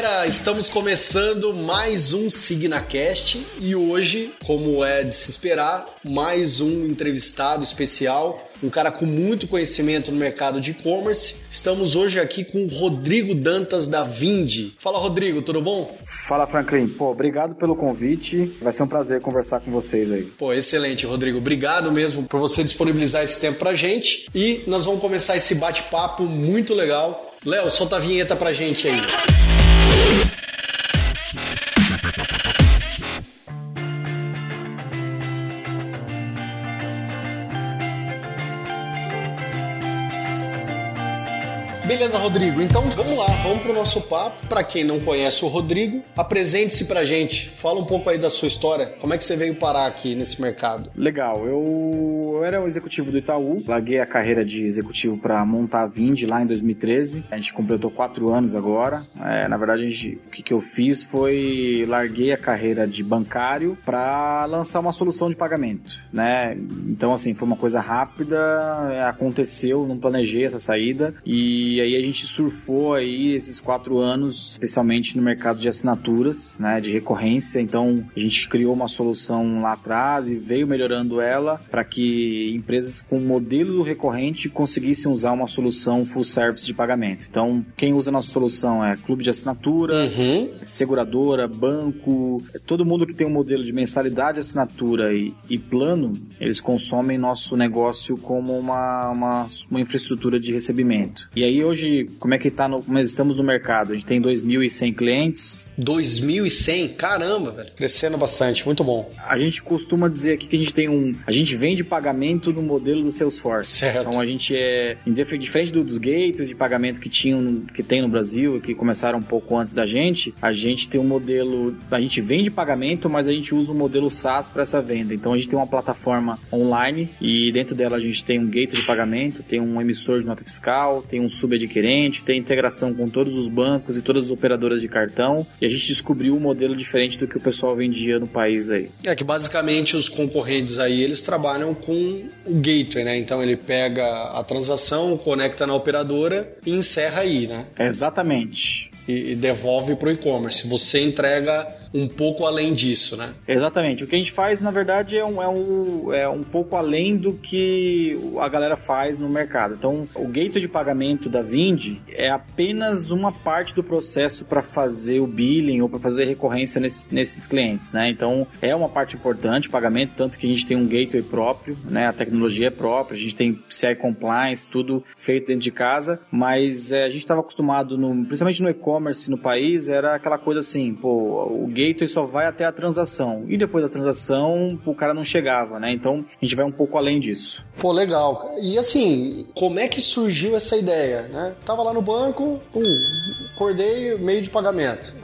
galera, estamos começando mais um SignaCast e hoje, como é de se esperar, mais um entrevistado especial um cara com muito conhecimento no mercado de e-commerce. Estamos hoje aqui com o Rodrigo Dantas da Vindi. Fala, Rodrigo, tudo bom? Fala, Franklin. Pô, obrigado pelo convite. Vai ser um prazer conversar com vocês aí. Pô, excelente, Rodrigo. Obrigado mesmo por você disponibilizar esse tempo pra gente. E nós vamos começar esse bate-papo muito legal. Léo, solta a vinheta pra gente aí. you Beleza, Rodrigo. Então vamos lá, vamos pro nosso papo. Para quem não conhece o Rodrigo, apresente-se pra gente. Fala um pouco aí da sua história. Como é que você veio parar aqui nesse mercado? Legal. Eu, eu era o executivo do Itaú. Larguei a carreira de executivo para montar a Vind lá em 2013. A gente completou quatro anos agora. É, na verdade, gente, o que, que eu fiz foi larguei a carreira de bancário para lançar uma solução de pagamento, né? Então, assim, foi uma coisa rápida, aconteceu, não planejei essa saída e e aí a gente surfou aí esses quatro anos, especialmente no mercado de assinaturas, né, de recorrência. Então a gente criou uma solução lá atrás e veio melhorando ela para que empresas com modelo recorrente conseguissem usar uma solução full service de pagamento. Então quem usa a nossa solução é clube de assinatura, uhum. seguradora, banco, todo mundo que tem um modelo de mensalidade, assinatura e, e plano, eles consomem nosso negócio como uma, uma, uma infraestrutura de recebimento. E aí hoje, como é que tá no, como estamos no mercado? A gente tem 2.100 clientes. 2.100? Caramba, velho. Crescendo bastante, muito bom. A gente costuma dizer aqui que a gente tem um, a gente vende pagamento no modelo do Salesforce. Certo. Então a gente é diferente dos gateways de pagamento que tinham que tem no Brasil, que começaram um pouco antes da gente, a gente tem um modelo, a gente vende pagamento, mas a gente usa um modelo SaaS para essa venda. Então a gente tem uma plataforma online e dentro dela a gente tem um gateway de pagamento, tem um emissor de nota fiscal, tem um sub adquirente, tem integração com todos os bancos e todas as operadoras de cartão, e a gente descobriu um modelo diferente do que o pessoal vendia no país aí. É que basicamente os concorrentes aí, eles trabalham com o gateway, né? Então ele pega a transação, conecta na operadora e encerra aí, né? Exatamente. E, e devolve para o e-commerce. Você entrega um pouco além disso, né? Exatamente. O que a gente faz, na verdade, é um, é um, é um pouco além do que a galera faz no mercado. Então, o gateway de pagamento da Vind é apenas uma parte do processo para fazer o billing ou para fazer recorrência nesses, nesses clientes, né? Então, é uma parte importante o pagamento, tanto que a gente tem um gateway próprio, né? A tecnologia é própria, a gente tem CI compliance, tudo feito dentro de casa, mas é, a gente estava acostumado, no, principalmente no e-commerce no país, era aquela coisa assim, pô, o gateway só vai até a transação. E depois da transação, o cara não chegava, né? Então a gente vai um pouco além disso. Pô, legal. E assim, como é que surgiu essa ideia, né? Tava lá no banco, pum, acordei, meio de pagamento.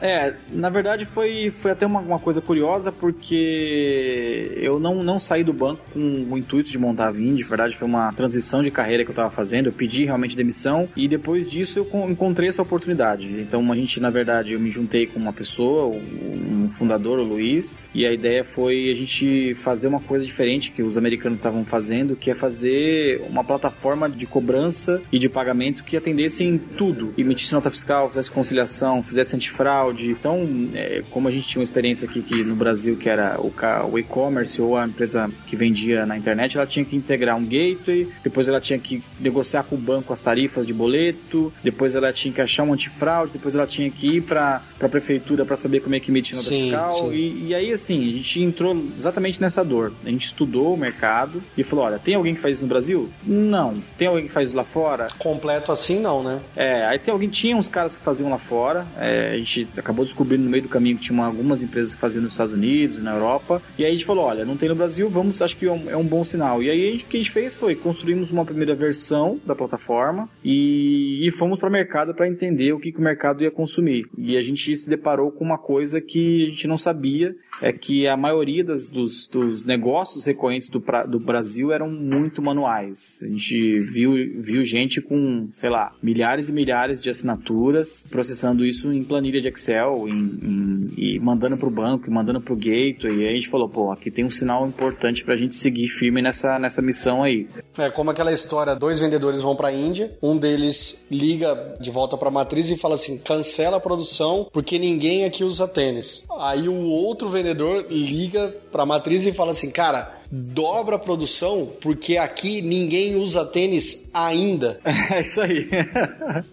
É, na verdade foi, foi até uma, uma, coisa curiosa, porque eu não, não saí do banco com o intuito de montar a Vind, de verdade foi uma transição de carreira que eu estava fazendo, eu pedi realmente demissão e depois disso eu encontrei essa oportunidade. Então a gente, na verdade, eu me juntei com uma pessoa, um fundador, o Luiz, e a ideia foi a gente fazer uma coisa diferente que os americanos estavam fazendo, que é fazer uma plataforma de cobrança e de pagamento que atendessem tudo, emitisse nota fiscal, fizesse conciliação, fizesse fizesse antifraude. Então, é, como a gente tinha uma experiência aqui que no Brasil, que era o, o e-commerce ou a empresa que vendia na internet, ela tinha que integrar um gateway, depois ela tinha que negociar com o banco as tarifas de boleto, depois ela tinha que achar um antifraude, depois ela tinha que ir para a prefeitura para saber como é que emitia nota sim, fiscal. Sim. E, e aí, assim, a gente entrou exatamente nessa dor. A gente estudou o mercado e falou: olha, tem alguém que faz isso no Brasil? Não. Tem alguém que faz isso lá fora? Completo assim, não, né? É, aí tem alguém, tinha uns caras que faziam lá fora. É, é, a gente acabou descobrindo no meio do caminho que tinha algumas empresas que faziam nos Estados Unidos, na Europa. E aí a gente falou: olha, não tem no Brasil, vamos, acho que é um, é um bom sinal. E aí gente, o que a gente fez foi construímos uma primeira versão da plataforma e, e fomos para o mercado para entender o que, que o mercado ia consumir. E a gente se deparou com uma coisa que a gente não sabia é que a maioria das, dos, dos negócios recorrentes do, pra, do Brasil eram muito manuais. A gente viu, viu gente com, sei lá, milhares e milhares de assinaturas, processando isso em planilha de Excel, em, em, e mandando para o banco, e mandando para o gateway. E a gente falou, pô, aqui tem um sinal importante para a gente seguir firme nessa, nessa missão aí. É como aquela história: dois vendedores vão para a Índia, um deles liga de volta para a matriz e fala assim: cancela a produção porque ninguém aqui usa tênis. Aí o outro vendedor liga para a matriz e fala assim: cara dobra a produção porque aqui ninguém usa tênis ainda. É isso aí.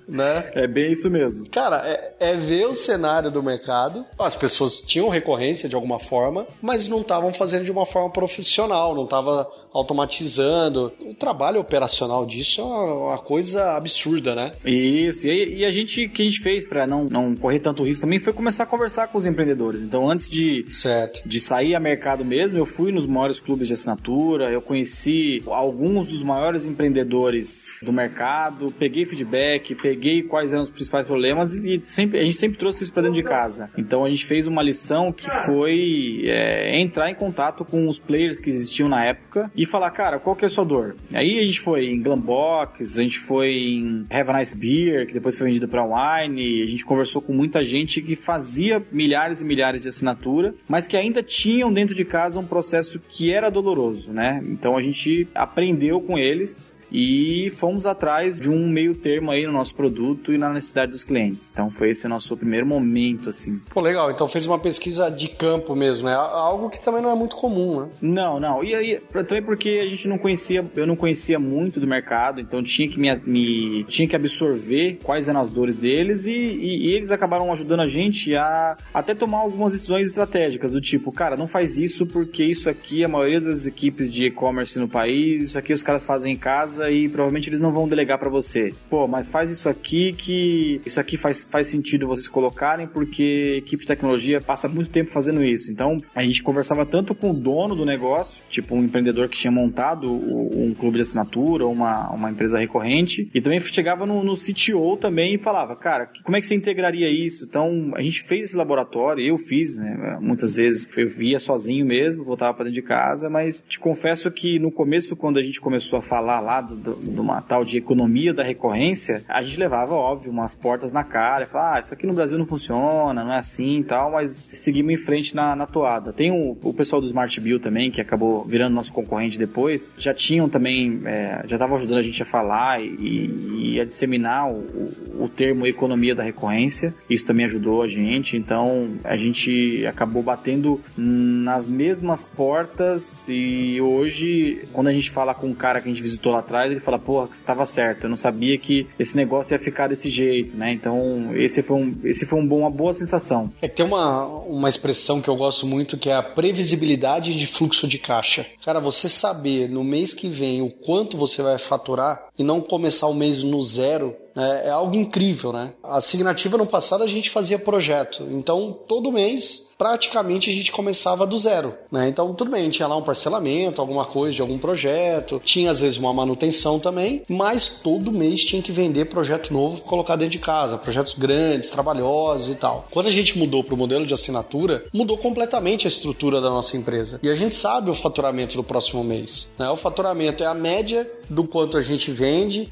né? É bem isso mesmo. Cara, é, é ver o cenário do mercado. As pessoas tinham recorrência de alguma forma, mas não estavam fazendo de uma forma profissional, não estava automatizando. O trabalho operacional disso é uma, coisa absurda, né? Isso. E, e a gente, que a gente fez para não, não correr tanto risco também foi começar a conversar com os empreendedores. Então, antes de, certo. de sair a mercado mesmo, eu fui nos maiores clubes de assinatura, eu conheci alguns dos maiores empreendedores do mercado, peguei feedback, peguei quais eram os principais problemas e sempre, a gente sempre trouxe isso para dentro de casa. Então, a gente fez uma lição que foi é, entrar em contato com os players que existiam na época e falar, cara, qual que é a sua dor? Aí a gente foi em Glambox, a gente foi em Have a Nice Beer, que depois foi vendido para Wine, a gente conversou com muita gente que fazia milhares e milhares de assinatura, mas que ainda tinham dentro de casa um processo que era doloroso, né? Então a gente aprendeu com eles e fomos atrás de um meio termo aí no nosso produto e na necessidade dos clientes. Então foi esse nosso primeiro momento, assim. Pô, legal. Então fez uma pesquisa de campo mesmo, né? Algo que também não é muito comum, né? Não, não. E aí, também porque a gente não conhecia, eu não conhecia muito do mercado, então tinha que me, me tinha que absorver quais eram as dores deles e, e, e, eles acabaram ajudando a gente a até tomar algumas decisões estratégicas do tipo, cara, não faz isso porque isso aqui a maioria das equipes de e-commerce no país, isso aqui os caras fazem em casa e provavelmente eles não vão delegar para você. Pô, mas faz isso aqui que isso aqui faz, faz sentido vocês colocarem porque equipe de tecnologia passa muito tempo fazendo isso. Então a gente conversava tanto com o dono do negócio, tipo um empreendedor que tinha montado um clube de assinatura, uma, uma empresa recorrente, e também chegava no, no CTO também e falava, cara, como é que você integraria isso? Então a gente fez esse laboratório, eu fiz, né? Muitas vezes eu via sozinho mesmo, voltava para dentro de casa, mas te confesso que no começo, quando a gente começou a falar lá do, de uma tal de economia da recorrência, a gente levava, óbvio, umas portas na cara, falava, ah, isso aqui no Brasil não funciona, não é assim e tal, mas seguimos em frente na, na toada. Tem o, o pessoal do Smart Bill também, que acabou virando nosso concorrente depois, já tinham também, é, já estavam ajudando a gente a falar e, e a disseminar o, o, termo economia da recorrência, isso também ajudou a gente, então a gente acabou batendo nas mesmas portas e hoje, quando a gente fala com um cara que a gente visitou lá atrás, ele fala, porra, que estava certo, eu não sabia que esse negócio ia ficar desse jeito, né? Então, esse foi, um, esse foi um bom, uma boa sensação. É tem uma, uma expressão que eu gosto muito que é a previsibilidade de fluxo de caixa. Cara, você saber no mês que vem o quanto você vai faturar e não começar o mês no zero é, é, algo incrível, né? A Signativa no passado a gente fazia projeto, então todo mês praticamente a gente começava do zero, né? Então tudo bem, tinha lá um parcelamento, alguma coisa de algum projeto, tinha às vezes uma manutenção também, mas todo mês tinha que vender projeto novo colocar dentro de casa, projetos grandes, trabalhosos e tal. Quando a gente mudou para o modelo de assinatura, mudou completamente a estrutura da nossa empresa e a gente sabe o faturamento do próximo mês, né? O faturamento é a média do quanto a gente vende,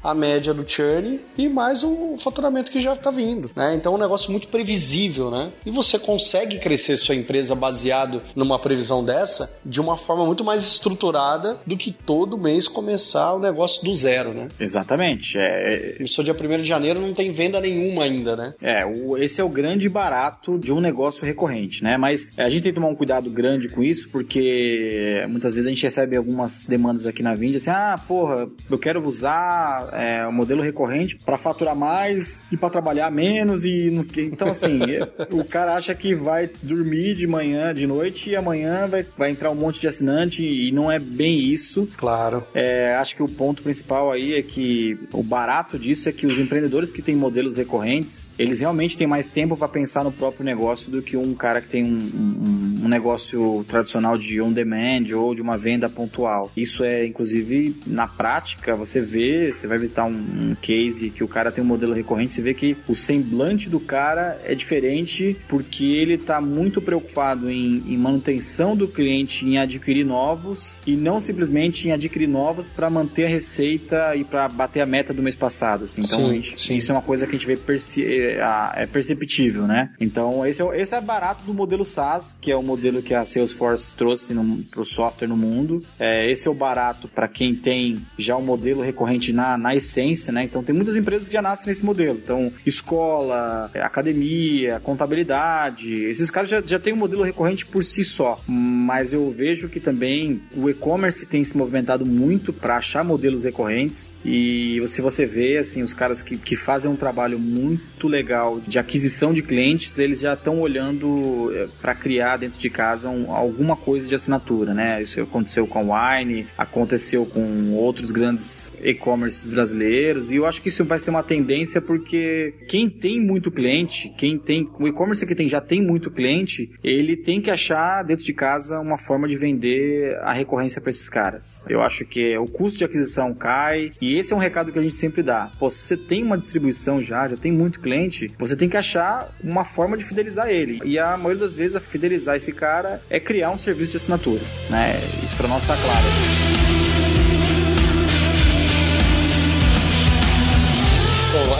a média do churn e mais o faturamento que já está vindo, né? Então é um negócio muito previsível, né? E você consegue crescer sua empresa baseado numa previsão dessa de uma forma muito mais estruturada do que todo mês começar o negócio do zero, né? Exatamente. É... Começou dia 1 de janeiro, não tem venda nenhuma ainda, né? É, o, esse é o grande barato de um negócio recorrente, né? Mas a gente tem que tomar um cuidado grande com isso, porque muitas vezes a gente recebe algumas demandas aqui na Vindy assim, ah, porra, eu quero usar é, o modelo recorrente para faturar mais e para trabalhar menos e no... então assim o cara acha que vai dormir de manhã, de noite e amanhã vai, vai entrar um monte de assinante e não é bem isso. Claro. É, acho que o ponto principal aí é que o barato disso é que os empreendedores que têm modelos recorrentes eles realmente têm mais tempo para pensar no próprio negócio do que um cara que tem um, um, um negócio tradicional de on-demand ou de uma venda pontual. Isso é, inclusive, na prática, você vê, você vai visitar um, um case que o cara tem um modelo recorrente, você vê que o semblante do cara é diferente porque ele está muito preocupado em, em manutenção do cliente, em adquirir novos e não simplesmente em adquirir novos para manter a receita e para bater a meta do mês passado. Assim. Então, sim, gente, sim. isso é uma coisa que a gente vê perce é, é perceptível, né? Então, esse é, esse é barato do modelo SaaS, que é o modelo que a Salesforce trouxe para o software no mundo. É, esse é o barato para quem tem já um modelo recorrente na, na essência, né? Então, tem muitas empresas que já nascem nesse modelo. Então, escola, academia, contabilidade, esses caras já, já têm um modelo recorrente por si só. Mas eu vejo que também o e-commerce tem se movimentado muito para achar modelos recorrentes e se você vê, assim, os caras que, que fazem um trabalho muito legal de aquisição de clientes, eles já estão olhando eh, para criar dentro de casa um, alguma coisa de assinatura, né? Isso aconteceu com a Wine, aconteceu com outros grandes e-commerces brasileiros e eu acho que isso vai ser uma tendência porque quem tem muito cliente, quem tem o e-commerce que tem já tem muito cliente, ele tem que achar dentro de casa uma forma de vender a recorrência para esses caras. Eu acho que o custo de aquisição cai e esse é um recado que a gente sempre dá. Pô, se você tem uma distribuição já, já tem muito cliente, você tem que achar uma forma de fidelizar ele. E a maioria das vezes a fidelizar esse cara é criar um serviço de assinatura, né? Isso para nós tá claro.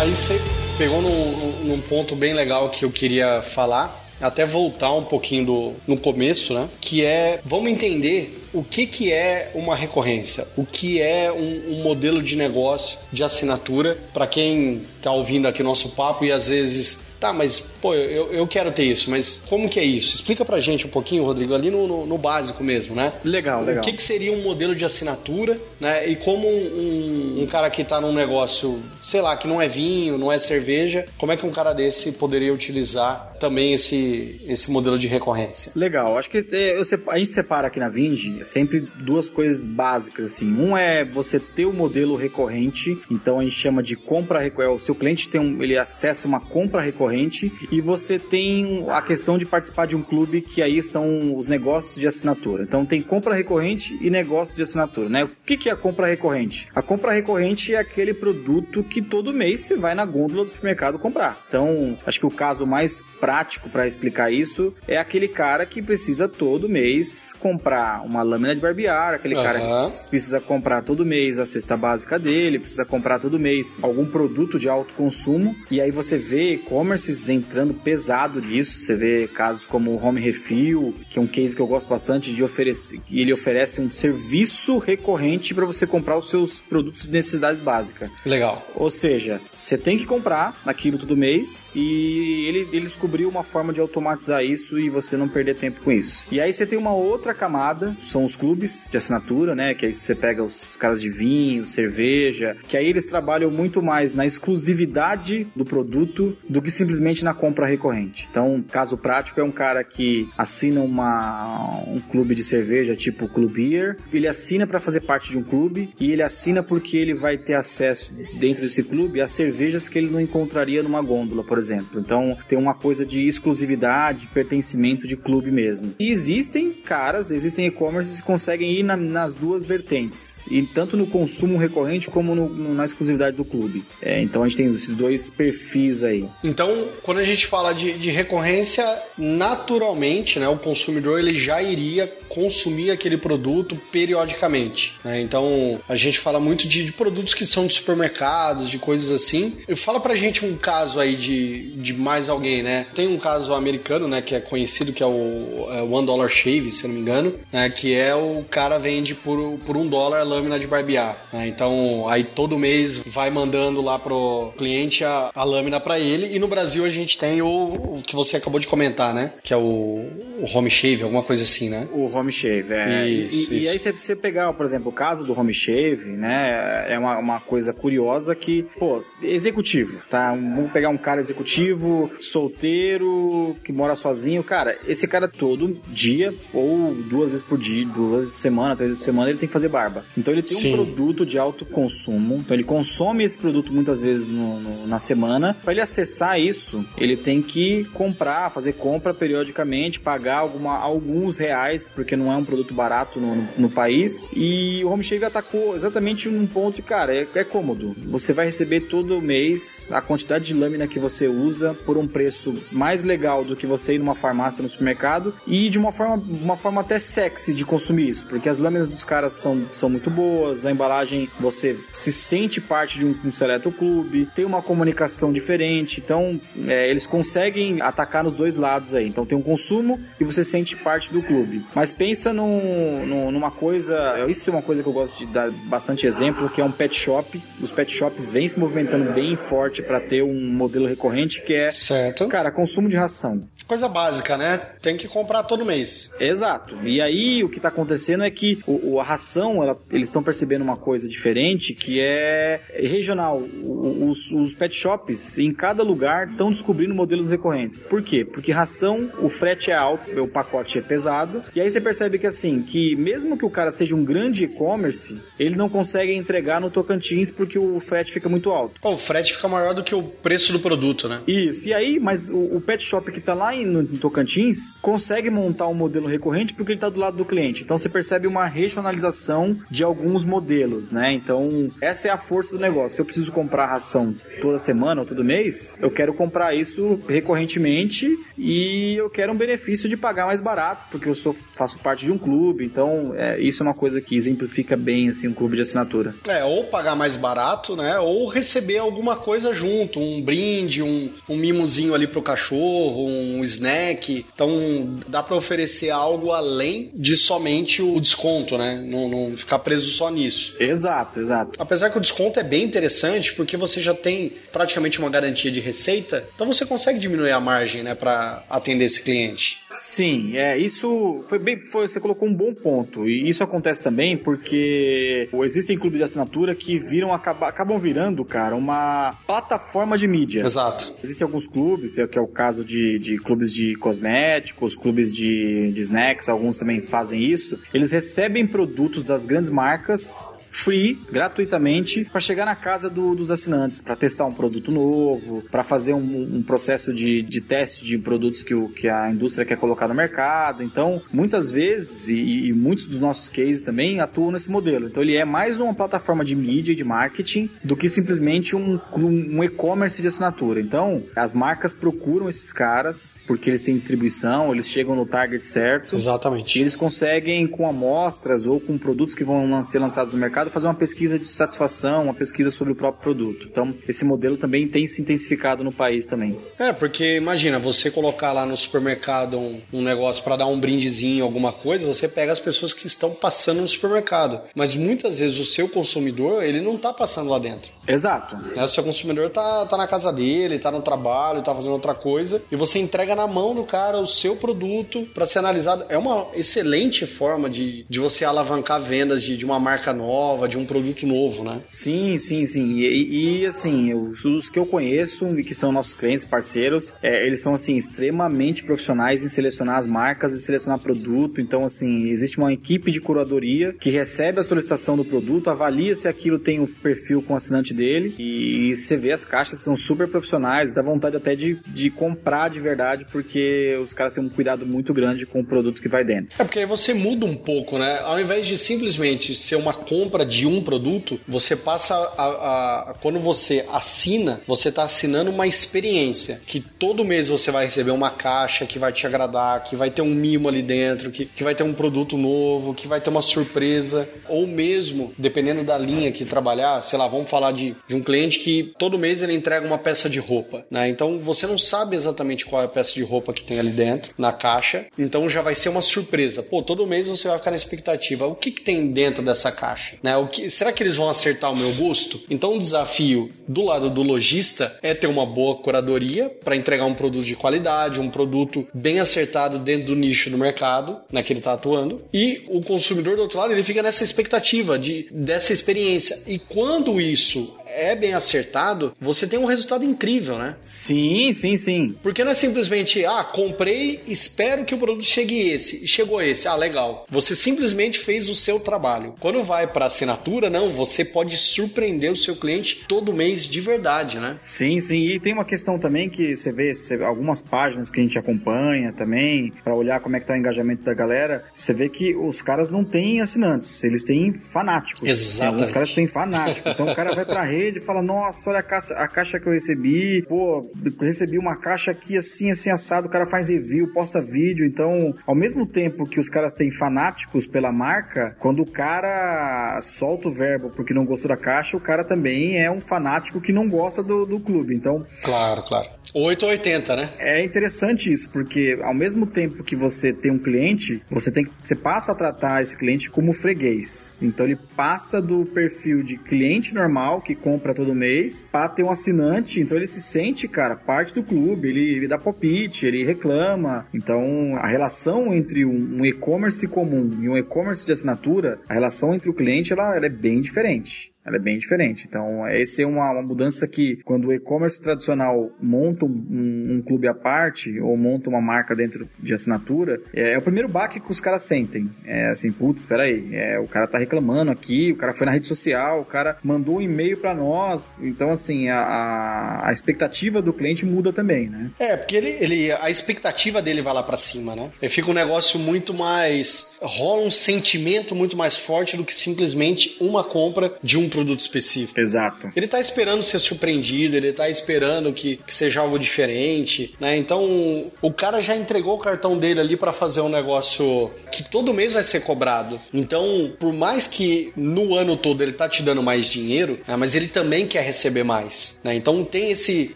Aí você pegou num, num ponto bem legal que eu queria falar, até voltar um pouquinho do, no começo, né? Que é, vamos entender o que, que é uma recorrência, o que é um, um modelo de negócio de assinatura para quem está ouvindo aqui nosso papo e às vezes Tá, mas pô, eu, eu quero ter isso, mas como que é isso? Explica pra gente um pouquinho, Rodrigo, ali no, no, no básico mesmo, né? Legal, legal. O que, que seria um modelo de assinatura, né? E como um, um, um, cara que tá num negócio, sei lá, que não é vinho, não é cerveja, como é que um cara desse poderia utilizar também esse, esse modelo de recorrência? Legal, acho que é, eu, a gente separa aqui na Vinge sempre duas coisas básicas, assim. Um é você ter o modelo recorrente, então a gente chama de compra recorrente. O seu cliente tem um, ele acessa uma compra recorrente e você tem a questão de participar de um clube que aí são os negócios de assinatura. Então tem compra recorrente e negócio de assinatura, né? O que é a compra recorrente? A compra recorrente é aquele produto que todo mês você vai na gôndola do supermercado comprar. Então, acho que o caso mais prático para explicar isso é aquele cara que precisa todo mês comprar uma lâmina de barbear, aquele uhum. cara que precisa comprar todo mês a cesta básica dele, precisa comprar todo mês algum produto de alto consumo, e aí você vê e-commerce e-commerces entrando pesado nisso. Você vê casos como o Home Refill, que é um case que eu gosto bastante de oferecer. Ele oferece um serviço recorrente para você comprar os seus produtos de necessidade básica. Legal. Ou seja, você tem que comprar aquilo todo mês e ele, ele descobriu uma forma de automatizar isso e você não perder tempo com isso. E aí você tem uma outra camada, são os clubes de assinatura, né? Que aí você pega os caras de vinho, cerveja, que aí eles trabalham muito mais na exclusividade do produto do que simplesmente simplesmente na compra recorrente. Então, caso prático é um cara que assina uma, um clube de cerveja tipo Club Beer, ele assina para fazer parte de um clube e ele assina porque ele vai ter acesso dentro desse clube a cervejas que ele não encontraria numa gôndola, por exemplo. Então, tem uma coisa de exclusividade, pertencimento de clube mesmo. E existem caras, existem e-commerces que conseguem ir na, nas duas vertentes, e tanto no consumo recorrente como no, no, na exclusividade do clube. É, então, a gente tem esses dois perfis aí. Então, quando a gente fala de, de recorrência, naturalmente, né, o consumidor ele já iria consumir aquele produto periodicamente. Né? Então, a gente fala muito de, de, produtos que são de supermercados, de coisas assim. Fala pra gente um caso aí de, de mais alguém, né? Tem um caso americano, né, que é conhecido, que é o é One Dollar Shave, se eu não me engano, né, que é o cara vende por, por um dólar lâmina de barbear. Né? Então, aí todo mês vai mandando lá pro cliente a, a lâmina para ele. E no Brasil a gente tem o, o, que você acabou de comentar, né? Que é o, o Home Shave, alguma coisa assim, né? O Home Shave, é. Isso, e, isso. e aí você, você pegar, por exemplo, o caso do Home Shave, né? É uma, uma coisa curiosa que, pô, executivo, tá? Vamos pegar um cara executivo, solteiro brasileiro que mora sozinho, cara, esse cara todo dia, ou duas vezes por dia, duas vezes por semana, três vezes por semana, ele tem que fazer barba. Então ele tem Sim. um produto de alto consumo, então ele consome esse produto muitas vezes no, no, na semana. Para ele acessar isso, ele tem que comprar, fazer compra periodicamente, pagar alguma, alguns reais, porque não é um produto barato no, no, país. E o Home Shave atacou exatamente um ponto, cara, é, é cômodo. Você vai receber todo mês a quantidade de lâmina que você usa por um preço mais legal do que você ir numa farmácia no supermercado e de uma forma, uma forma até sexy de consumir isso, porque as lâminas dos caras são, são muito boas, a embalagem você se sente parte de um, um seleto clube, tem uma comunicação diferente, então é, eles conseguem atacar nos dois lados aí. Então tem um consumo e você sente parte do clube. Mas pensa num, num, numa coisa, isso é uma coisa que eu gosto de dar bastante exemplo, que é um pet shop. Os pet shops vêm se movimentando bem forte para ter um modelo recorrente que é, certo. cara, consumo de ração. Coisa básica, né? Tem que comprar todo mês. Exato. E aí o que está acontecendo é que o, a ração, ela, eles estão percebendo uma coisa diferente que é regional. Os, os pet shops em cada lugar estão descobrindo modelos recorrentes. Por quê? Porque ração, o frete é alto, o pacote é pesado. E aí você percebe que assim, que mesmo que o cara seja um grande e-commerce, ele não consegue entregar no Tocantins porque o frete fica muito alto. o frete fica maior do que o preço do produto, né? Isso. E aí, mas o, o pet shop que está lá em, no, no Tocantins consegue montar um modelo recorrente porque ele está do lado do cliente. Então você percebe uma regionalização de alguns modelos, né? Então essa é a força do negócio. Se eu preciso comprar ração toda semana ou todo mês, eu quero comprar isso recorrentemente e eu quero um benefício de pagar mais barato porque eu sou faço parte de um clube. Então é, isso é uma coisa que exemplifica bem assim um clube de assinatura. É ou pagar mais barato, né? Ou receber alguma coisa junto, um brinde, um, um mimozinho ali pro cachorro, um snack. Então dá para oferecer algo além de somente o desconto, né? Não, não ficar preso só nisso. Exato, exato. Apesar que o desconto é bem interessante porque você já tem praticamente uma garantia de receita, então você consegue diminuir a margem, né, para atender esse cliente. Sim, é, isso foi bem, foi, você colocou um bom ponto. E isso acontece também porque existem clubes de assinatura que viram acabam, acabam virando, cara, uma plataforma de mídia. Exato. Existem alguns clubes, que é o caso de, de clubes de cosméticos, clubes de, de snacks, alguns também fazem isso. Eles recebem produtos das grandes marcas free, gratuitamente, para chegar na casa do, dos assinantes, para testar um produto novo, para fazer um, um, processo de, de teste de produtos que, o, que a indústria quer colocar no mercado. Então, muitas vezes, e, e muitos dos nossos cases também atuam nesse modelo. Então, ele é mais uma plataforma de mídia e de marketing do que simplesmente um, um e-commerce de assinatura. Então, as marcas procuram esses caras porque eles têm distribuição, eles chegam no target certo. Exatamente. E eles conseguem, com amostras ou com produtos que vão ser lançados no mercado, mercado fazer uma pesquisa de satisfação, uma pesquisa sobre o próprio produto. Então, esse modelo também tem se intensificado no país também. É, porque imagina, você colocar lá no supermercado um, um negócio para dar um brindezinho, alguma coisa, você pega as pessoas que estão passando no supermercado. Mas muitas vezes o seu consumidor, ele não tá passando lá dentro. Exato. Né? O seu consumidor tá, tá na casa dele, tá no trabalho, tá fazendo outra coisa, e você entrega na mão do cara o seu produto para ser analisado. É uma excelente forma de, de você alavancar vendas de, de uma marca nova nova, de um produto novo, né? Sim, sim, sim. E, e assim, os, os, que eu conheço e que são nossos clientes, parceiros, é, eles são assim extremamente profissionais em selecionar as marcas e selecionar produto. Então, assim, existe uma equipe de curadoria que recebe a solicitação do produto, avalia se aquilo tem o um perfil com o assinante dele e você vê as caixas são super profissionais, dá vontade até de, de comprar de verdade porque os caras têm um cuidado muito grande com o produto que vai dentro. É porque aí você muda um pouco, né? Ao invés de simplesmente ser uma compra compra de um produto, você passa a, a quando você assina, você está assinando uma experiência que todo mês você vai receber uma caixa que vai te agradar, que vai ter um mimo ali dentro, que, que vai ter um produto novo, que vai ter uma surpresa, ou mesmo, dependendo da linha que trabalhar, sei lá, vamos falar de, de um cliente que todo mês ele entrega uma peça de roupa, né? Então você não sabe exatamente qual é a peça de roupa que tem ali dentro, na caixa, então já vai ser uma surpresa. Pô, todo mês você vai ficar na expectativa, o que, que tem dentro dessa caixa, né? Né? O que, será que eles vão acertar o meu gosto? Então o desafio do lado do lojista é ter uma boa curadoria para entregar um produto de qualidade, um produto bem acertado dentro do nicho do mercado né, que ele está atuando. E o consumidor do outro lado ele fica nessa expectativa de, dessa experiência. E quando isso é bem acertado, você tem um resultado incrível, né? Sim, sim, sim. Porque não é simplesmente, ah, comprei, espero que o produto chegue esse. Chegou esse, ah, legal. Você simplesmente fez o seu trabalho. Quando vai para assinatura, não, você pode surpreender o seu cliente todo mês de verdade, né? Sim, sim. E tem uma questão também que você vê, você vê algumas páginas que a gente acompanha também, para olhar como é que tá o engajamento da galera, você vê que os caras não têm assinantes, eles têm fanáticos. Exatamente. Os caras têm fanáticos. Então o cara vai pra rede e fala, nossa, olha a caixa, a caixa que eu recebi, pô, recebi uma caixa aqui assim, assim, assado, o cara faz review, posta vídeo. Então, ao mesmo tempo que os caras têm fanáticos pela marca, quando o cara solta o verbo porque não gostou da caixa, o cara também é um fanático que não gosta do, do clube. Então. Claro, claro. 8 ou 80, né? É interessante isso, porque ao mesmo tempo que você tem um cliente, você tem você passa a tratar esse cliente como freguês. Então ele passa do perfil de cliente normal que compra todo mês para ter um assinante, então ele se sente, cara, parte do clube, ele, ele dá palpite, ele reclama. Então a relação entre um, um e-commerce comum e um e-commerce de assinatura, a relação entre o cliente ela, ela é bem diferente. Ela é bem diferente. Então, essa é uma, uma mudança que, quando o e-commerce tradicional monta um, um, clube à parte ou monta uma marca dentro de assinatura, é, é o primeiro baque que os caras sentem. É assim, putz, espera aí, é, o cara tá reclamando aqui, o cara foi na rede social, o cara mandou um e-mail para nós. Então, assim, a, a, expectativa do cliente muda também, né? É, porque ele, ele a expectativa dele vai lá para cima, né? Ele fica um negócio muito mais. rola um sentimento muito mais forte do que simplesmente uma compra de um produto específico. Exato. Ele tá esperando ser surpreendido, ele tá esperando que, que seja algo diferente, né? Então, o cara já entregou o cartão dele ali para fazer um negócio que todo mês vai ser cobrado. Então, por mais que no ano todo ele tá te dando mais dinheiro, né? mas ele também quer receber mais, né? Então, tem esse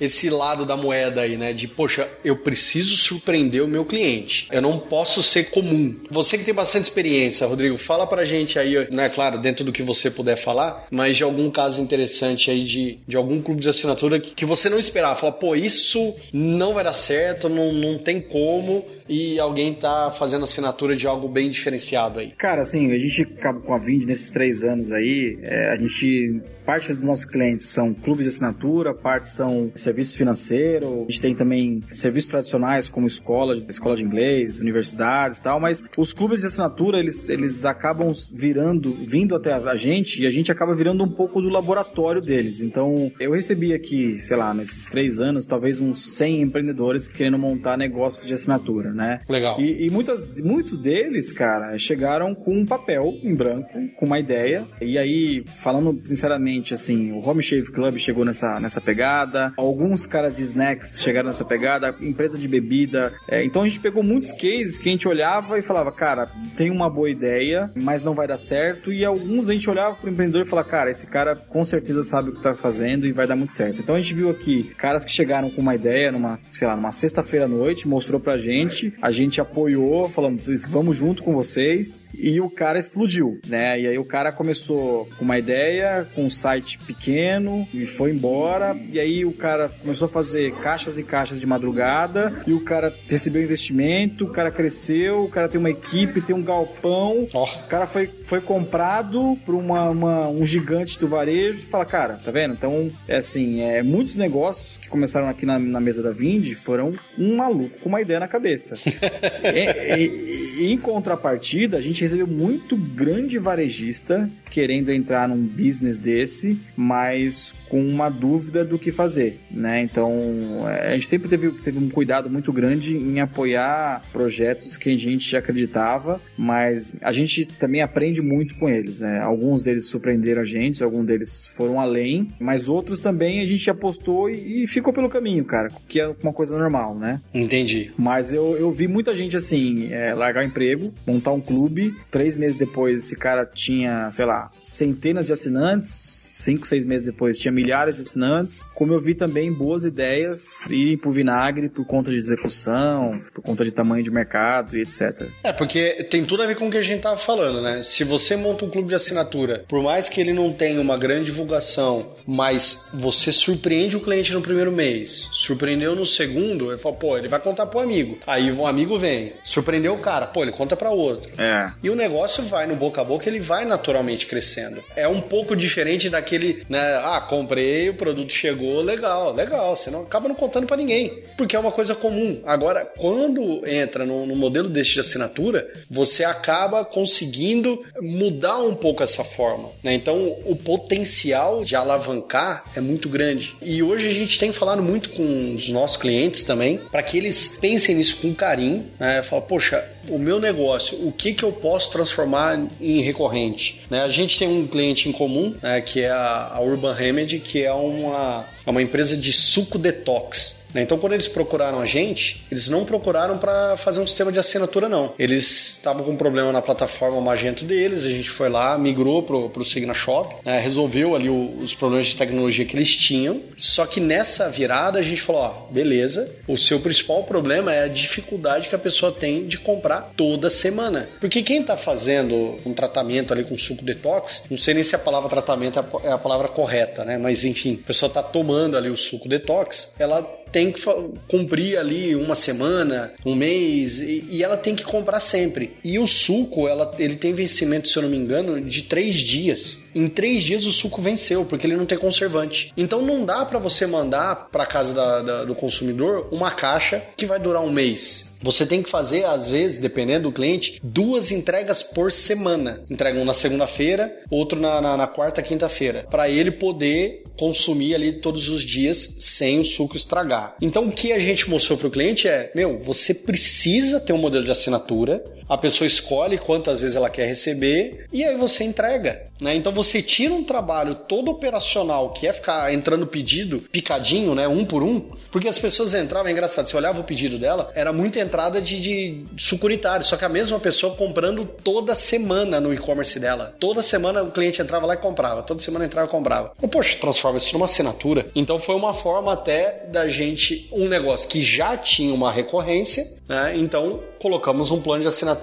esse lado da moeda aí, né? De, poxa, eu preciso surpreender o meu cliente. Eu não posso ser comum. Você que tem bastante experiência, Rodrigo, fala pra gente aí, né, claro, dentro do que você puder falar, mas mas de algum caso interessante aí de, de algum clube de assinatura que você não esperava. Fala, pô, isso não vai dar certo, não, não tem como e alguém tá fazendo assinatura de algo bem diferenciado aí? Cara, assim, a gente com a Vind nesses três anos aí, é, a gente, parte dos nossos clientes são clubes de assinatura, parte são serviços financeiros, a gente tem também serviços tradicionais como escola, escola de inglês, universidades e tal, mas os clubes de assinatura, eles, eles acabam virando, vindo até a gente e a gente acaba virando um pouco do laboratório deles. Então, eu recebi aqui, sei lá, nesses três anos, talvez uns 100 empreendedores querendo montar negócios de assinatura né? Legal. E, e muitas, muitos deles, cara, chegaram com um papel em branco, com uma ideia. E aí, falando sinceramente, assim, o Home Shave Club chegou nessa, nessa pegada, alguns caras de snacks chegaram nessa pegada, empresa de bebida. É, então a gente pegou muitos cases que a gente olhava e falava, cara, tem uma boa ideia, mas não vai dar certo. E alguns a gente olhava pro empreendedor e falava, cara, esse cara com certeza sabe o que tá fazendo e vai dar muito certo. Então a gente viu aqui caras que chegaram com uma ideia numa, sei lá, numa sexta-feira à noite, mostrou pra gente a gente apoiou, falamos, vamos junto com vocês, e o cara explodiu, né? E aí o cara começou com uma ideia, com um site pequeno, e foi embora, e aí o cara começou a fazer caixas e caixas de madrugada, e o cara recebeu investimento, o cara cresceu, o cara tem uma equipe, tem um galpão, oh. o cara foi, foi comprado por uma, uma, um gigante do varejo, e fala, cara, tá vendo? Então, é assim, é, muitos negócios que começaram aqui na, na mesa da Vind foram um maluco com uma ideia na cabeça e, e, em contrapartida, a gente recebeu muito grande varejista querendo entrar num business desse, mas com uma dúvida do que fazer, né? Então, é, a gente sempre teve, teve um cuidado muito grande em apoiar projetos que a gente acreditava, mas a gente também aprende muito com eles, né? Alguns deles surpreenderam a gente, alguns deles foram além, mas outros também a gente apostou e, e ficou pelo caminho, cara, que é uma coisa normal, né? Entendi. Mas eu, eu vi muita gente assim, é, largar o emprego, montar um clube, três meses depois esse cara tinha, sei lá, centenas de assinantes, cinco, seis meses depois tinha milhares de assinantes, como eu vi também boas ideias irem pro vinagre por conta de execução, por conta de tamanho de mercado e etc. É, porque tem tudo a ver com o que a gente tava falando, né? Se você monta um clube de assinatura, por mais que ele não, tem uma grande divulgação, mas você surpreende o cliente no primeiro mês, surpreendeu no segundo, ele fala, pô, ele vai contar pro amigo. Aí um amigo vem, surpreendeu o cara, pô, ele conta para outro. É. E o negócio vai no boca a boca, ele vai naturalmente crescendo. É um pouco diferente daquele, né? Ah, comprei, o produto chegou, legal, legal. Você não acaba não contando para ninguém, porque é uma coisa comum. Agora, quando entra no, no modelo deste de assinatura, você acaba conseguindo mudar um pouco essa forma. Né? Então, o potencial de alavancar é muito grande. E hoje a gente tem falado muito com os nossos clientes também, para que eles pensem nisso com carinho. Né? Fala, poxa, o meu negócio, o que, que eu posso transformar em recorrente? Né? A gente tem um cliente em comum, né, que é a, a Urban Remedy, que é uma, é uma empresa de suco detox. Né? Então, quando eles procuraram a gente, eles não procuraram para fazer um sistema de assinatura, não. Eles estavam com um problema na plataforma Magento deles, a gente foi lá, migrou pro, pro Signa Shop, né? resolveu ali o, os problemas de tecnologia que eles tinham. Só que nessa virada a gente falou: ó, beleza, o seu principal problema é a dificuldade que a pessoa tem de comprar toda semana. Porque quem está fazendo um tratamento ali com suco detox, não sei nem se a palavra tratamento é a é palavra correta, né? Mas enfim, a pessoa está tomando ali o suco detox, ela tem que cumprir ali uma semana, um mês, e, e, ela tem que comprar sempre. E o suco, ela, ele tem vencimento, se eu não me engano, de três dias. Em três dias o suco venceu, porque ele não tem conservante. Então não dá para você mandar para casa da, da, do consumidor uma caixa que vai durar um mês. Você tem que fazer, às vezes, dependendo do cliente, duas entregas por semana. Entrega um na segunda-feira, outro na, na, na quarta, quinta-feira. Para ele poder consumir ali todos os dias sem o suco estragar. Então o que a gente mostrou para o cliente é: meu, você precisa ter um modelo de assinatura a pessoa escolhe quantas vezes ela quer receber e aí você entrega. Né? Então você tira um trabalho todo operacional que é ficar entrando pedido picadinho, né? um por um, porque as pessoas entravam, é engraçado, você olhava o pedido dela, era muita entrada de, de sucuritário, só que a mesma pessoa comprando toda semana no e-commerce dela. Toda semana o cliente entrava lá e comprava, toda semana entrava e comprava. Então, poxa, transforma isso numa assinatura. Então foi uma forma até da gente, um negócio que já tinha uma recorrência, né? então colocamos um plano de assinatura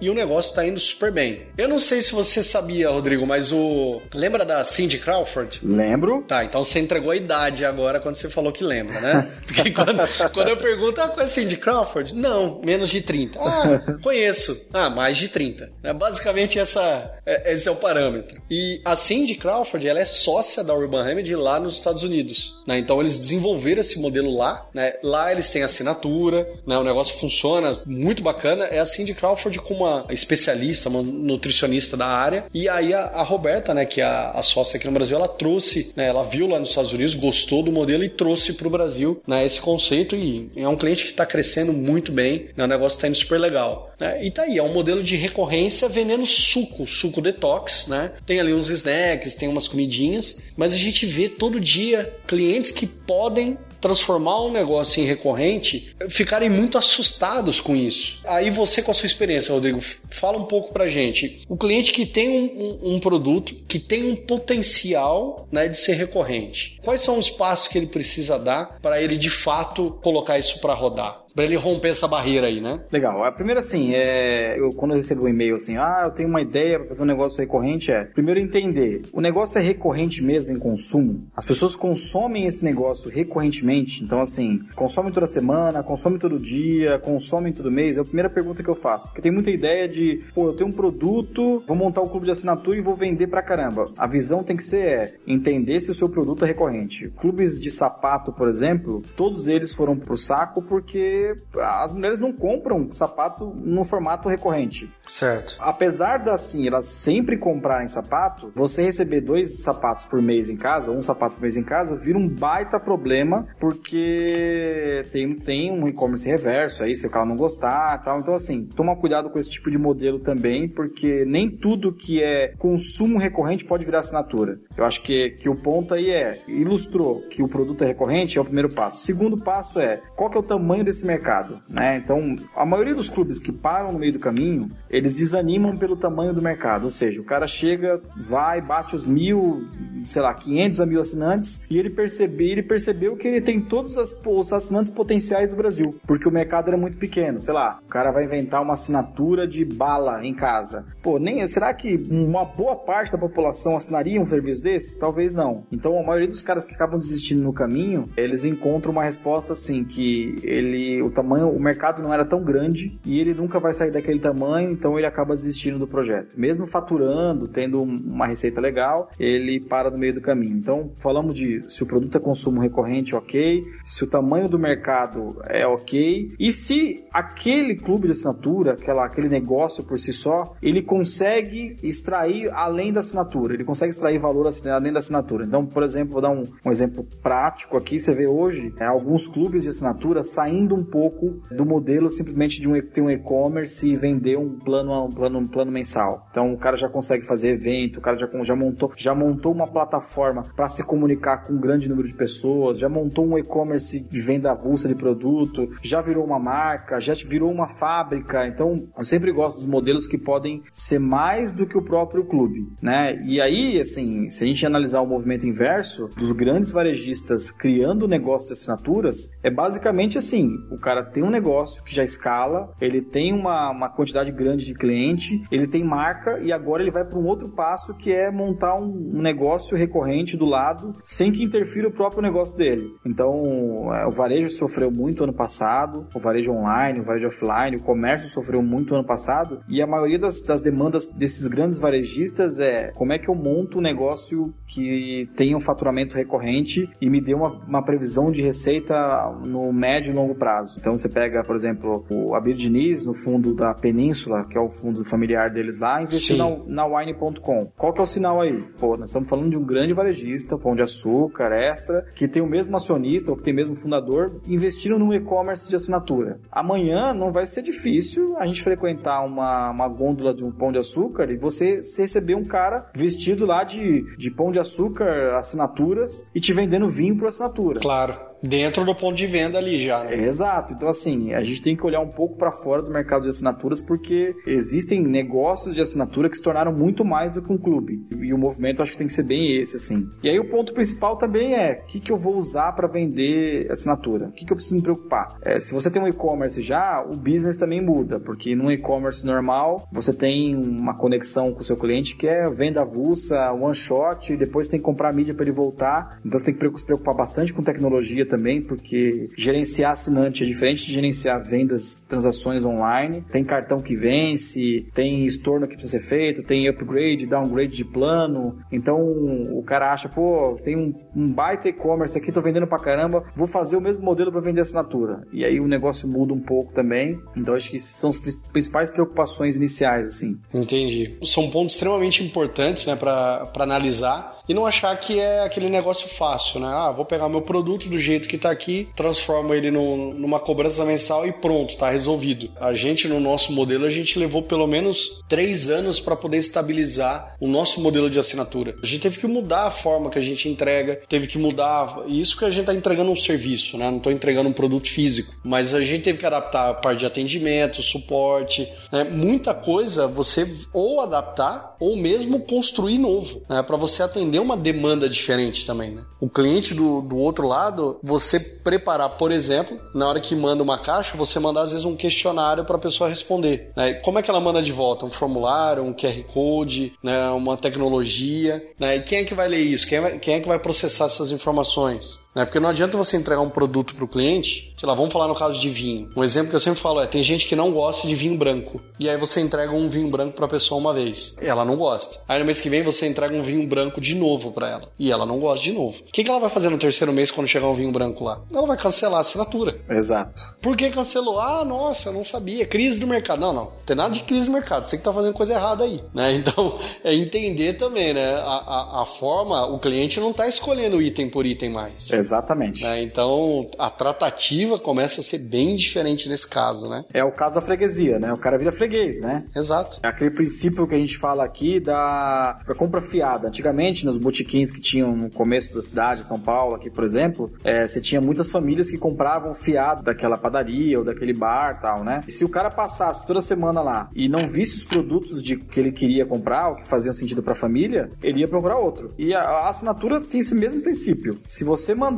e o negócio está indo super bem. Eu não sei se você sabia, Rodrigo, mas o. Lembra da Cindy Crawford? Lembro. Tá, então você entregou a idade agora quando você falou que lembra, né? Porque quando, quando eu pergunto, ah, a Cindy Crawford? Não, menos de 30. Ah, conheço. Ah, mais de 30. É basicamente essa, é, esse é o parâmetro. E a Cindy Crawford, ela é sócia da Urban Remedy lá nos Estados Unidos. Né? Então eles desenvolveram esse modelo lá. Né? Lá eles têm assinatura, né? o negócio funciona muito bacana é a Cindy Crawford com uma especialista, uma nutricionista da área. E aí a, a Roberta, né, que é a, a, sócia aqui no Brasil, ela trouxe, né, ela viu lá nos Estados Unidos, gostou do modelo e trouxe para o Brasil né, esse conceito. E é um cliente que está crescendo muito bem, né, o negócio está indo super legal. Né? E tá aí, é um modelo de recorrência vendendo suco, suco detox, né? Tem ali uns snacks, tem umas comidinhas, mas a gente vê todo dia clientes que podem transformar um negócio em recorrente, ficarem muito assustados com isso. Aí você, com a sua experiência, Rodrigo, fala um pouco pra gente. O cliente que tem um, um, um produto que tem um potencial né, de ser recorrente, quais são os passos que ele precisa dar para ele de fato colocar isso para rodar? Para ele romper essa barreira aí, né? Legal. A primeira, assim, é, eu, quando eu recebo um e-mail assim, ah, eu tenho uma ideia para fazer um negócio recorrente, é primeiro entender, o negócio é recorrente mesmo em consumo? As pessoas consomem esse negócio recorrentemente? Então, assim, consomem toda semana, consomem todo dia, consomem todo mês? É a primeira pergunta que eu faço. Porque tem muita ideia de, pô, eu tenho um produto, vou montar um clube de assinatura e vou vender pra caramba. A visão tem que ser é, entender se o seu produto é recorrente. Clubes de sapato, por exemplo, todos eles foram pro saco porque as mulheres não compram sapato no formato recorrente. Certo. Apesar da assim, elas sempre comprarem sapato, você receber dois sapatos por mês em casa, ou um sapato por mês em casa, vira um baita problema, porque tem, tem um e-commerce reverso aí, se o cara não gostar tal. Então, assim, toma cuidado com esse tipo de modelo também, porque nem tudo que é consumo recorrente pode virar assinatura. Eu acho que, que o ponto aí é, ilustrou que o produto é recorrente, é o primeiro passo. Segundo passo é, qual que é o tamanho desse mercado mercado, né? Então, a maioria dos clubes que param no meio do caminho, eles desanimam pelo tamanho do mercado, ou seja, o cara chega, vai, bate os mil, sei lá, 500 a mil assinantes e ele percebe, ele percebeu que ele tem todos as, os assinantes potenciais do Brasil, porque o mercado era muito pequeno, sei lá, o cara vai inventar uma assinatura de bala em casa. Pô, nem será que uma boa parte da população assinaria um serviço desse? Talvez não. Então, a maioria dos caras que acabam desistindo no caminho, eles encontram uma resposta assim que ele o tamanho, o mercado não era tão grande e ele nunca vai sair daquele tamanho, então ele acaba desistindo do projeto. Mesmo faturando, tendo uma receita legal, ele para no meio do caminho. Então, falamos de se o produto é consumo recorrente, ok, se o tamanho do mercado é ok, e se aquele clube de assinatura, aquela, aquele negócio por si só, ele consegue extrair além da assinatura, ele consegue extrair valor além da assinatura. Então, por exemplo, vou dar um, um exemplo prático aqui, você vê hoje é, alguns clubes de assinatura saindo um pouco do modelo simplesmente de um, ter um e-commerce e vender um plano, um plano, um plano mensal. Então, o cara já consegue fazer evento, o cara já, já montou, já montou uma plataforma para se comunicar com um grande número de pessoas, já montou um e-commerce de venda avulsa de produto, já virou uma marca, já virou uma fábrica. Então, eu sempre gosto dos modelos que podem ser mais do que o próprio clube, né? E aí, assim, se a gente analisar o movimento inverso dos grandes varejistas criando negócio de assinaturas, é basicamente assim: o cara tem um negócio que já escala, ele tem uma, uma quantidade grande de cliente, ele tem marca e agora ele vai para um outro passo que é montar um, negócio recorrente do lado sem que interfira o próprio negócio dele. Então, é, o varejo sofreu muito ano passado, o varejo online, o varejo offline, o comércio sofreu muito ano passado e a maioria das, das demandas desses grandes varejistas é como é que eu monto um negócio que tenha um faturamento recorrente e me dê uma, uma previsão de receita no médio e longo prazo. Então, você pega, por exemplo, o Abir Diniz no fundo da Península, que é o fundo familiar deles lá, investiu na, na Wine.com. Qual que é o sinal aí? Pô, nós estamos falando de um grande varejista, Pão de Açúcar, Extra, que tem o mesmo acionista ou que tem o mesmo fundador, investindo num e-commerce de assinatura. Amanhã não vai ser difícil a gente frequentar uma, uma gôndola de um Pão de Açúcar e você receber um cara vestido lá de, de Pão de Açúcar, assinaturas, e te vendendo vinho por assinatura. Claro dentro do ponto de venda ali já. Né? Exato. Então, assim, a gente tem que olhar um pouco para fora do mercado de assinaturas porque existem negócios de assinatura que se tornaram muito mais do que um clube. E o movimento acho que tem que ser bem esse, assim. E aí o ponto principal também é o que, que eu vou usar para vender assinatura? O que, que eu preciso me preocupar? É, se você tem um e-commerce já, o business também muda, porque num e-commerce normal você tem uma conexão com o seu cliente que é venda avulsa, one shot, depois tem que comprar mídia para ele voltar. Então você tem que se preocupar bastante com tecnologia também, porque gerenciar assinante é diferente de gerenciar vendas, transações online. Tem cartão que vence, tem estorno que precisa ser feito, tem upgrade, downgrade de plano. Então o cara acha, pô, tem um, um baita e-commerce aqui, tô vendendo pra caramba, vou fazer o mesmo modelo para vender assinatura. E aí o negócio muda um pouco também. Então acho que são as principais preocupações iniciais, assim. Entendi. São pontos extremamente importantes, né, para analisar e não achar que é aquele negócio fácil, né? Ah, vou pegar meu produto do jeito que tá aqui, transformo ele numa cobrança mensal e pronto, tá resolvido. A gente, no nosso modelo, a gente levou pelo menos três anos para poder estabilizar o nosso modelo de assinatura. A gente teve que mudar a forma que a gente entrega, teve que mudar. Isso que a gente tá entregando um serviço, né? Não tô entregando um produto físico, mas a gente teve que adaptar a parte de atendimento, suporte, né? Muita coisa você ou adaptar ou mesmo construir novo, né? Para você atender atender uma demanda diferente também, né? O cliente do, do outro lado, você preparar, por exemplo, na hora que manda uma caixa, você mandar às vezes um questionário para a pessoa responder. Né? Como é que ela manda de volta? Um formulário, um QR Code, né? uma tecnologia. Né? E quem é que vai ler isso? Quem, é, quem é que vai processar essas informações? Né? Porque não adianta você entregar um produto para o cliente, sei lá, vamos falar no caso de vinho. Um exemplo que eu sempre falo é: tem gente que não gosta de vinho branco. E aí você entrega um vinho branco para a pessoa uma vez. Ela não gosta. Aí no mês que vem você entrega um vinho branco de novo para ela. E ela não gosta de novo. O que, que ela vai fazer no terceiro mês quando chegar um vinho branco lá? Ela vai cancelar a assinatura. Exato. Por que cancelou? Ah, nossa, eu não sabia. Crise do mercado. Não, não. Não tem nada de crise do mercado. Você que tá fazendo coisa errada aí. Né? Então, é entender também, né? A, a, a forma, o cliente não tá escolhendo item por item mais. Exato. Exatamente. É, então a tratativa começa a ser bem diferente nesse caso, né? É o caso da freguesia, né? O cara vira freguês, né? Exato. É aquele princípio que a gente fala aqui da, da compra fiada. Antigamente, nos botiquins que tinham no começo da cidade, São Paulo, aqui, por exemplo, é, você tinha muitas famílias que compravam fiado daquela padaria ou daquele bar tal, né? E se o cara passasse toda semana lá e não visse os produtos de que ele queria comprar, ou que faziam sentido para a família, ele ia procurar outro. E a, a, assinatura tem esse mesmo princípio. Se você mandar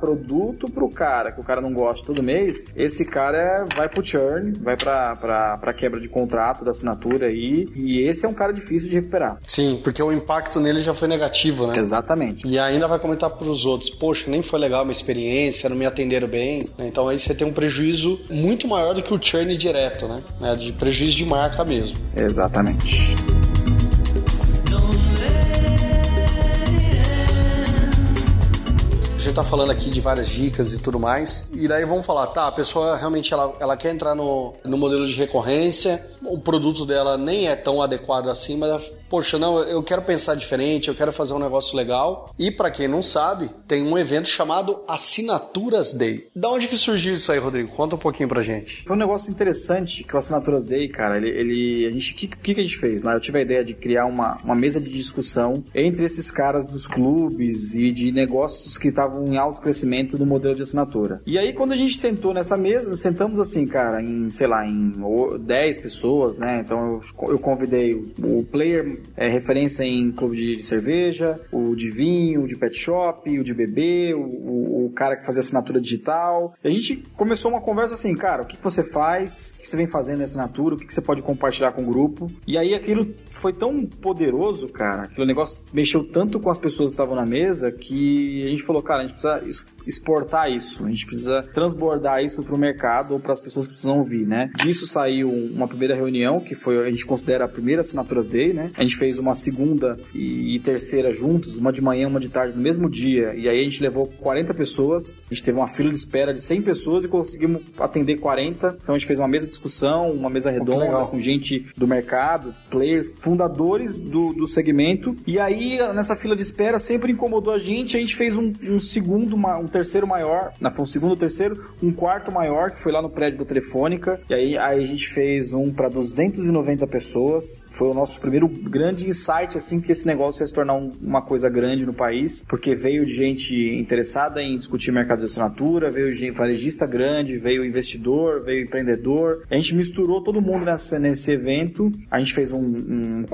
produto pro cara que o cara não gosta todo mês, esse cara vai pro churn, vai pra, pra, pra quebra de contrato da assinatura aí, e esse é um cara difícil de recuperar. Sim, porque o impacto nele já foi negativo, né? Exatamente. E ainda vai comentar pros outros, poxa, nem foi legal a minha experiência, não me atenderam bem. Então aí você tem um prejuízo muito maior do que o churn direto, né? De prejuízo de marca mesmo. Exatamente. Gente tá falando aqui de várias dicas e tudo mais. E daí vamos falar, tá, a pessoa realmente ela, ela quer entrar no, no modelo de recorrência, o produto dela nem é tão adequado assim, mas poxa, não, eu quero pensar diferente, eu quero fazer um negócio legal. E para quem não sabe, tem um evento chamado Assinaturas Day. Da onde que surgiu isso aí, Rodrigo? Conta um pouquinho pra gente. Foi um negócio interessante que o Assinaturas Day, cara, ele, ele a gente, que, que a gente fez? Né? Eu tive a ideia de criar uma, uma mesa de discussão entre esses caras dos clubes e de negócios que estavam em alto crescimento no modelo de assinatura. E aí, quando a gente sentou nessa mesa, sentamos assim, cara, em, sei lá, em 10 pessoas, né? Então eu, eu convidei o, o player é, referência em clube de, de, cerveja, o de vinho, o de pet shop, o de bebê, o, o, o, cara que fazia assinatura digital. E a gente começou uma conversa assim, cara, o que, que você faz, o que você vem fazendo na assinatura, o que, que você pode compartilhar com o grupo. E aí aquilo foi tão poderoso, cara, aquele negócio mexeu tanto com as pessoas que estavam na mesa que a gente falou, cara, a gente precisa exportar isso, a gente precisa transbordar isso para o mercado ou para as pessoas que precisam ouvir, né? Disso saiu uma primeira reunião, que foi, a gente considera a primeira Assinaturas Day, né? A gente fez uma segunda e terceira juntos, uma de manhã, uma de tarde, no mesmo dia, e aí a gente levou 40 pessoas, a gente teve uma fila de espera de 100 pessoas e conseguimos atender 40, então a gente fez uma mesa de discussão, uma mesa redonda com gente do mercado, players, fundadores do, do segmento, e aí nessa fila de espera sempre incomodou a gente, a gente fez um, um segundo, uma, um terceiro maior, não, foi um segundo, terceiro, um quarto maior, que foi lá no prédio da Telefônica. E aí, aí a gente fez um para 290 pessoas. Foi o nosso primeiro grande insight, assim, que esse negócio ia se tornar um, uma coisa grande no país, porque veio de gente interessada em discutir mercado de assinatura, veio gente varejista grande, veio investidor, veio empreendedor. A gente misturou todo mundo nessa, nesse evento. A gente fez um, um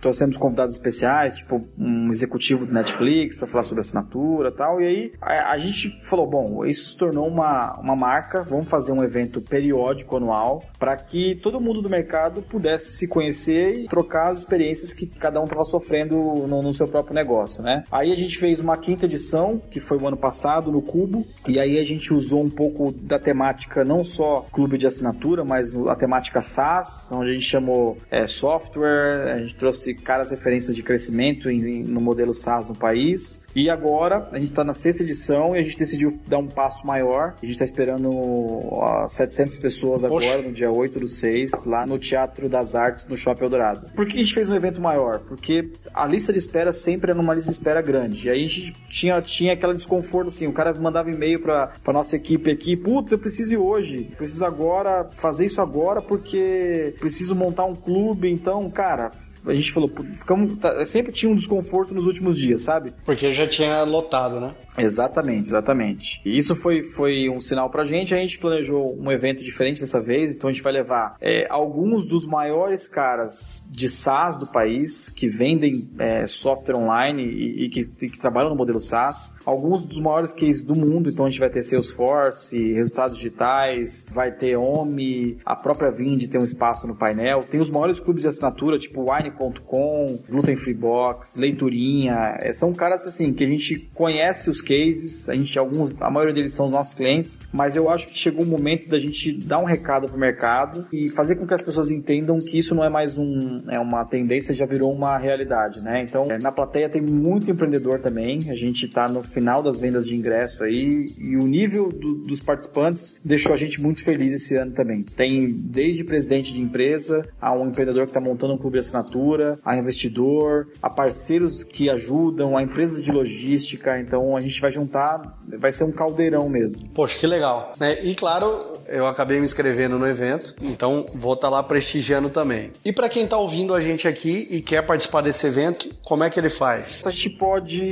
trouxemos convidados especiais, tipo um executivo do Netflix para falar sobre assinatura tal. E aí a, a, gente falou, bom, isso se tornou uma, uma marca, vamos fazer um evento periódico anual para que todo mundo do mercado pudesse se conhecer e trocar as experiências que cada um estava sofrendo no, no, seu próprio negócio, né? Aí a gente fez uma quinta edição, que foi o ano passado, no Cubo, e aí a gente usou um pouco da temática não só clube de assinatura, mas a temática SaaS, onde a gente chamou é, software, a gente trouxe caras referências de crescimento em, no modelo SaaS no país. E agora a gente está na sexta edição e a gente decidiu dar um passo maior. A gente está esperando ó, 700 pessoas agora, Poxa. no dia 8 do 6, lá no Teatro das Artes, no Shopping Eldorado. Por que a gente fez um evento maior? Porque a lista de espera sempre é numa lista de espera grande. E aí a gente tinha, tinha aquele desconforto assim: o cara mandava e-mail para nossa equipe aqui, putz, eu preciso ir hoje, preciso agora fazer isso agora porque preciso montar um clube. Então, cara, a gente falou, ficamos, tá, sempre tinha um desconforto nos últimos dias, sabe? Porque já tinha lotado, né? Exatamente, exatamente. E isso foi, foi um sinal pra gente. A gente planejou um evento diferente dessa vez, então a gente vai levar é, alguns dos maiores caras de SaaS do país que vendem é, software online e, e, que, que, trabalham no modelo SaaS, alguns dos maiores cases do mundo, então a gente vai ter Salesforce, resultados digitais, vai ter OMI, a própria Vind tem um espaço no painel, tem os maiores clubes de assinatura, tipo Wine.com, Gluten Free Box, Leiturinha, é, são caras assim que a gente conhece os cases, a gente alguns, a maioria deles são nossos clientes, mas eu acho que chegou o momento da gente dar um recado pro mercado e fazer com que as pessoas entendam que isso não é mais um, é uma tendência, já virou uma realidade, né? Então, é, na plateia tem muito empreendedor também, a gente está no final das vendas de ingresso aí e o nível do, dos participantes deixou a gente muito feliz esse ano também. Tem desde presidente de empresa, a um empreendedor que está montando um clube de assinatura, a investidor, a parceiros que ajudam, a empresas de logística, então a gente gente vai juntar, vai ser um caldeirão mesmo. Poxa, que legal. É, e claro, eu acabei me inscrevendo no evento, então vou estar tá lá prestigiando também. E para quem está ouvindo a gente aqui e quer participar desse evento, como é que ele faz? A gente pode.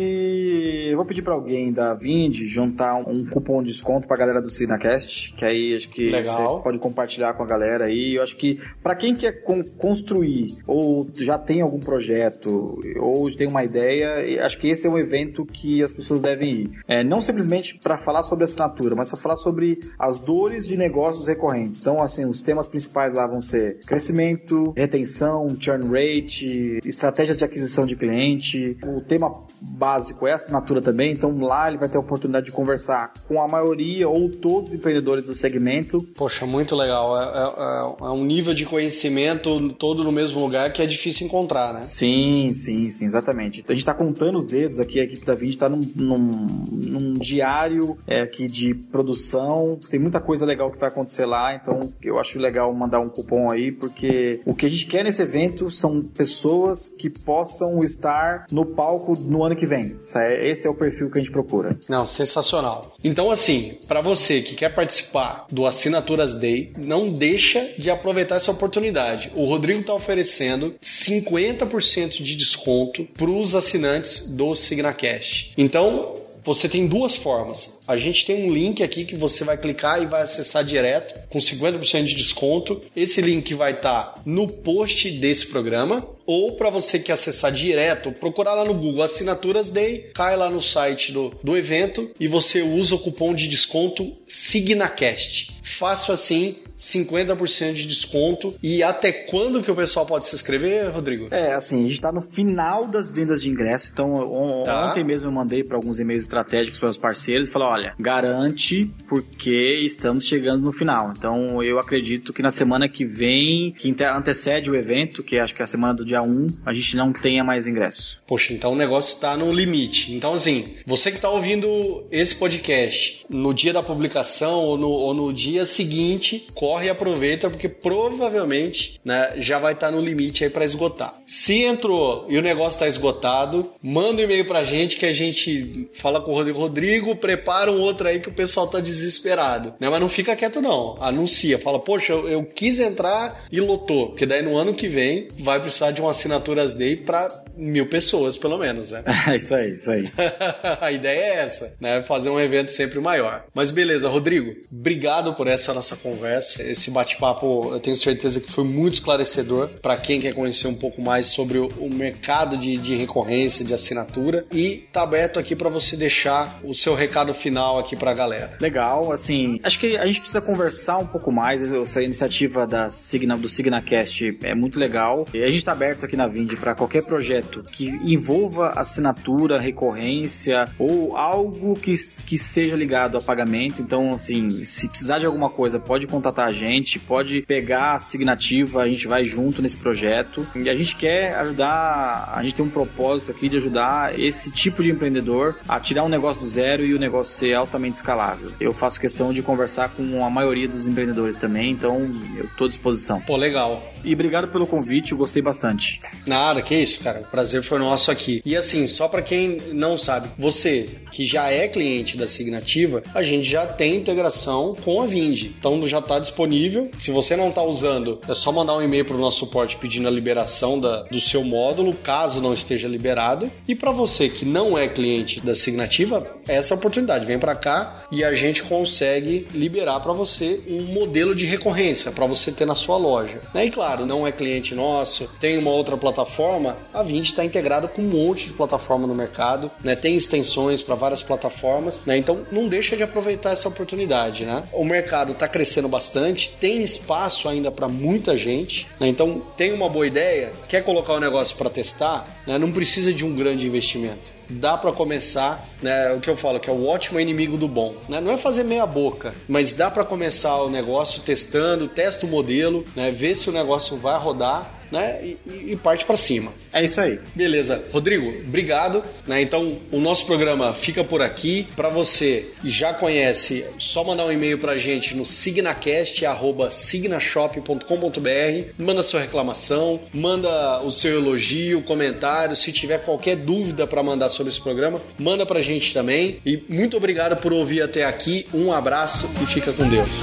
Eu vou pedir para alguém da Vind juntar um cupom de desconto para a galera do Sinacast, que aí acho que legal. você pode compartilhar com a galera aí. Eu acho que para quem quer construir ou já tem algum projeto ou tem uma ideia, acho que esse é um evento que as pessoas devem ir. É, não simplesmente para falar sobre assinatura, mas para falar sobre as dores de negócios recorrentes. Então, assim, os temas principais lá vão ser crescimento, retenção, churn rate, estratégias de aquisição de cliente. O tema básico é assinatura também, então lá ele vai ter a oportunidade de conversar com a maioria ou todos os empreendedores do segmento. Poxa, muito legal. É, é, é um nível de conhecimento todo no mesmo lugar que é difícil encontrar, né? Sim, sim, sim, exatamente. A gente está contando os dedos aqui, a equipe da Vind está num, num, num, diário é, aqui de produção. Tem muita coisa legal que vai acontecer lá, então eu acho legal mandar um cupom aí, porque o que a gente quer nesse evento são pessoas que possam estar no palco no ano que vem. Esse é o perfil que a gente procura. Não, sensacional. Então, assim, para você que quer participar do Assinaturas Day, não deixa de aproveitar essa oportunidade. O Rodrigo está oferecendo 50% de desconto para os assinantes do SignaCast. Então, você tem duas formas. A gente tem um link aqui que você vai clicar e vai acessar direto com 50% de desconto. Esse link vai estar tá no post desse programa. Ou para você que acessar direto, procurar lá no Google Assinaturas Day, cai lá no site do, do evento e você usa o cupom de desconto SignaCast. Fácil assim, 50% de desconto. E até quando que o pessoal pode se inscrever, Rodrigo? É, assim, a gente está no final das vendas de ingresso. Então, on tá. ontem mesmo eu mandei para alguns e-mails estratégicos para os parceiros e falei: olha, garante porque estamos chegando no final. Então, eu acredito que na semana que vem, que antecede o evento, que acho que é a semana do dia 1, a gente não tenha mais ingresso. Poxa, então o negócio está no limite. Então, assim, você que está ouvindo esse podcast no dia da publicação ou no, ou no dia seguinte, corre e aproveita, porque provavelmente né, já vai estar tá no limite aí para esgotar. Se entrou e o negócio está esgotado, manda um e-mail para a gente que a gente fala com o Rodrigo. Rodrigo, prepara um outro aí que o pessoal tá desesperado. Né? Mas não fica quieto, não. Anuncia, fala, poxa, eu, eu quis entrar e lotou. Porque daí no ano que vem vai precisar de um assinaturas day para mil pessoas, pelo menos, né? É isso aí, isso aí. a ideia é essa, né? Fazer um evento sempre maior. Mas beleza, Rodrigo, obrigado por essa nossa conversa. Esse bate-papo, eu tenho certeza que foi muito esclarecedor para quem quer conhecer um pouco mais sobre o, o mercado de, de, recorrência, de assinatura. E tá aberto aqui para você deixar o seu recado final aqui pra galera. Legal, assim, acho que a gente precisa conversar um pouco mais. Essa iniciativa da Signa, do SignaCast é muito legal. E a gente tá aberto aqui na Vind para qualquer projeto projeto que envolva assinatura, recorrência ou algo que, que seja ligado a pagamento. Então, assim, se precisar de alguma coisa, pode contatar a gente, pode pegar a signativa, a gente vai junto nesse projeto. E a gente quer ajudar, a gente tem um propósito aqui de ajudar esse tipo de empreendedor a tirar um negócio do zero e o negócio ser altamente escalável. Eu faço questão de conversar com a maioria dos empreendedores também, então eu estou à disposição. Pô, legal. E obrigado pelo convite, eu gostei bastante. Nada, que isso, cara. Prazer foi nosso aqui. E assim, só para quem não sabe, você que já é cliente da Signativa, a gente já tem integração com a Vind. Então já está disponível. Se você não está usando, é só mandar um e-mail para o nosso suporte pedindo a liberação da, do seu módulo, caso não esteja liberado. E para você que não é cliente da Signativa, essa é oportunidade. Vem para cá e a gente consegue liberar para você um modelo de recorrência para você ter na sua loja. E claro, não é cliente nosso, tem uma outra plataforma, a Vint está integrada com um monte de plataforma no mercado, né? Tem extensões para várias plataformas, né? Então não deixa de aproveitar essa oportunidade, né? O mercado está crescendo bastante, tem espaço ainda para muita gente, né? Então tem uma boa ideia, quer colocar o negócio para testar, né? Não precisa de um grande investimento dá para começar, né, o que eu falo que é o ótimo inimigo do bom, né? Não é fazer meia boca, mas dá para começar o negócio testando, testa o modelo, né, ver se o negócio vai rodar né? E, e parte para cima. É isso aí. Beleza. Rodrigo, obrigado. Né? Então, o nosso programa fica por aqui. Para você que já conhece, só mandar um e-mail para a gente no signacast.signashop.com.br. Manda sua reclamação, manda o seu elogio, comentário. Se tiver qualquer dúvida para mandar sobre esse programa, manda pra gente também. E muito obrigado por ouvir até aqui. Um abraço e fica com Deus.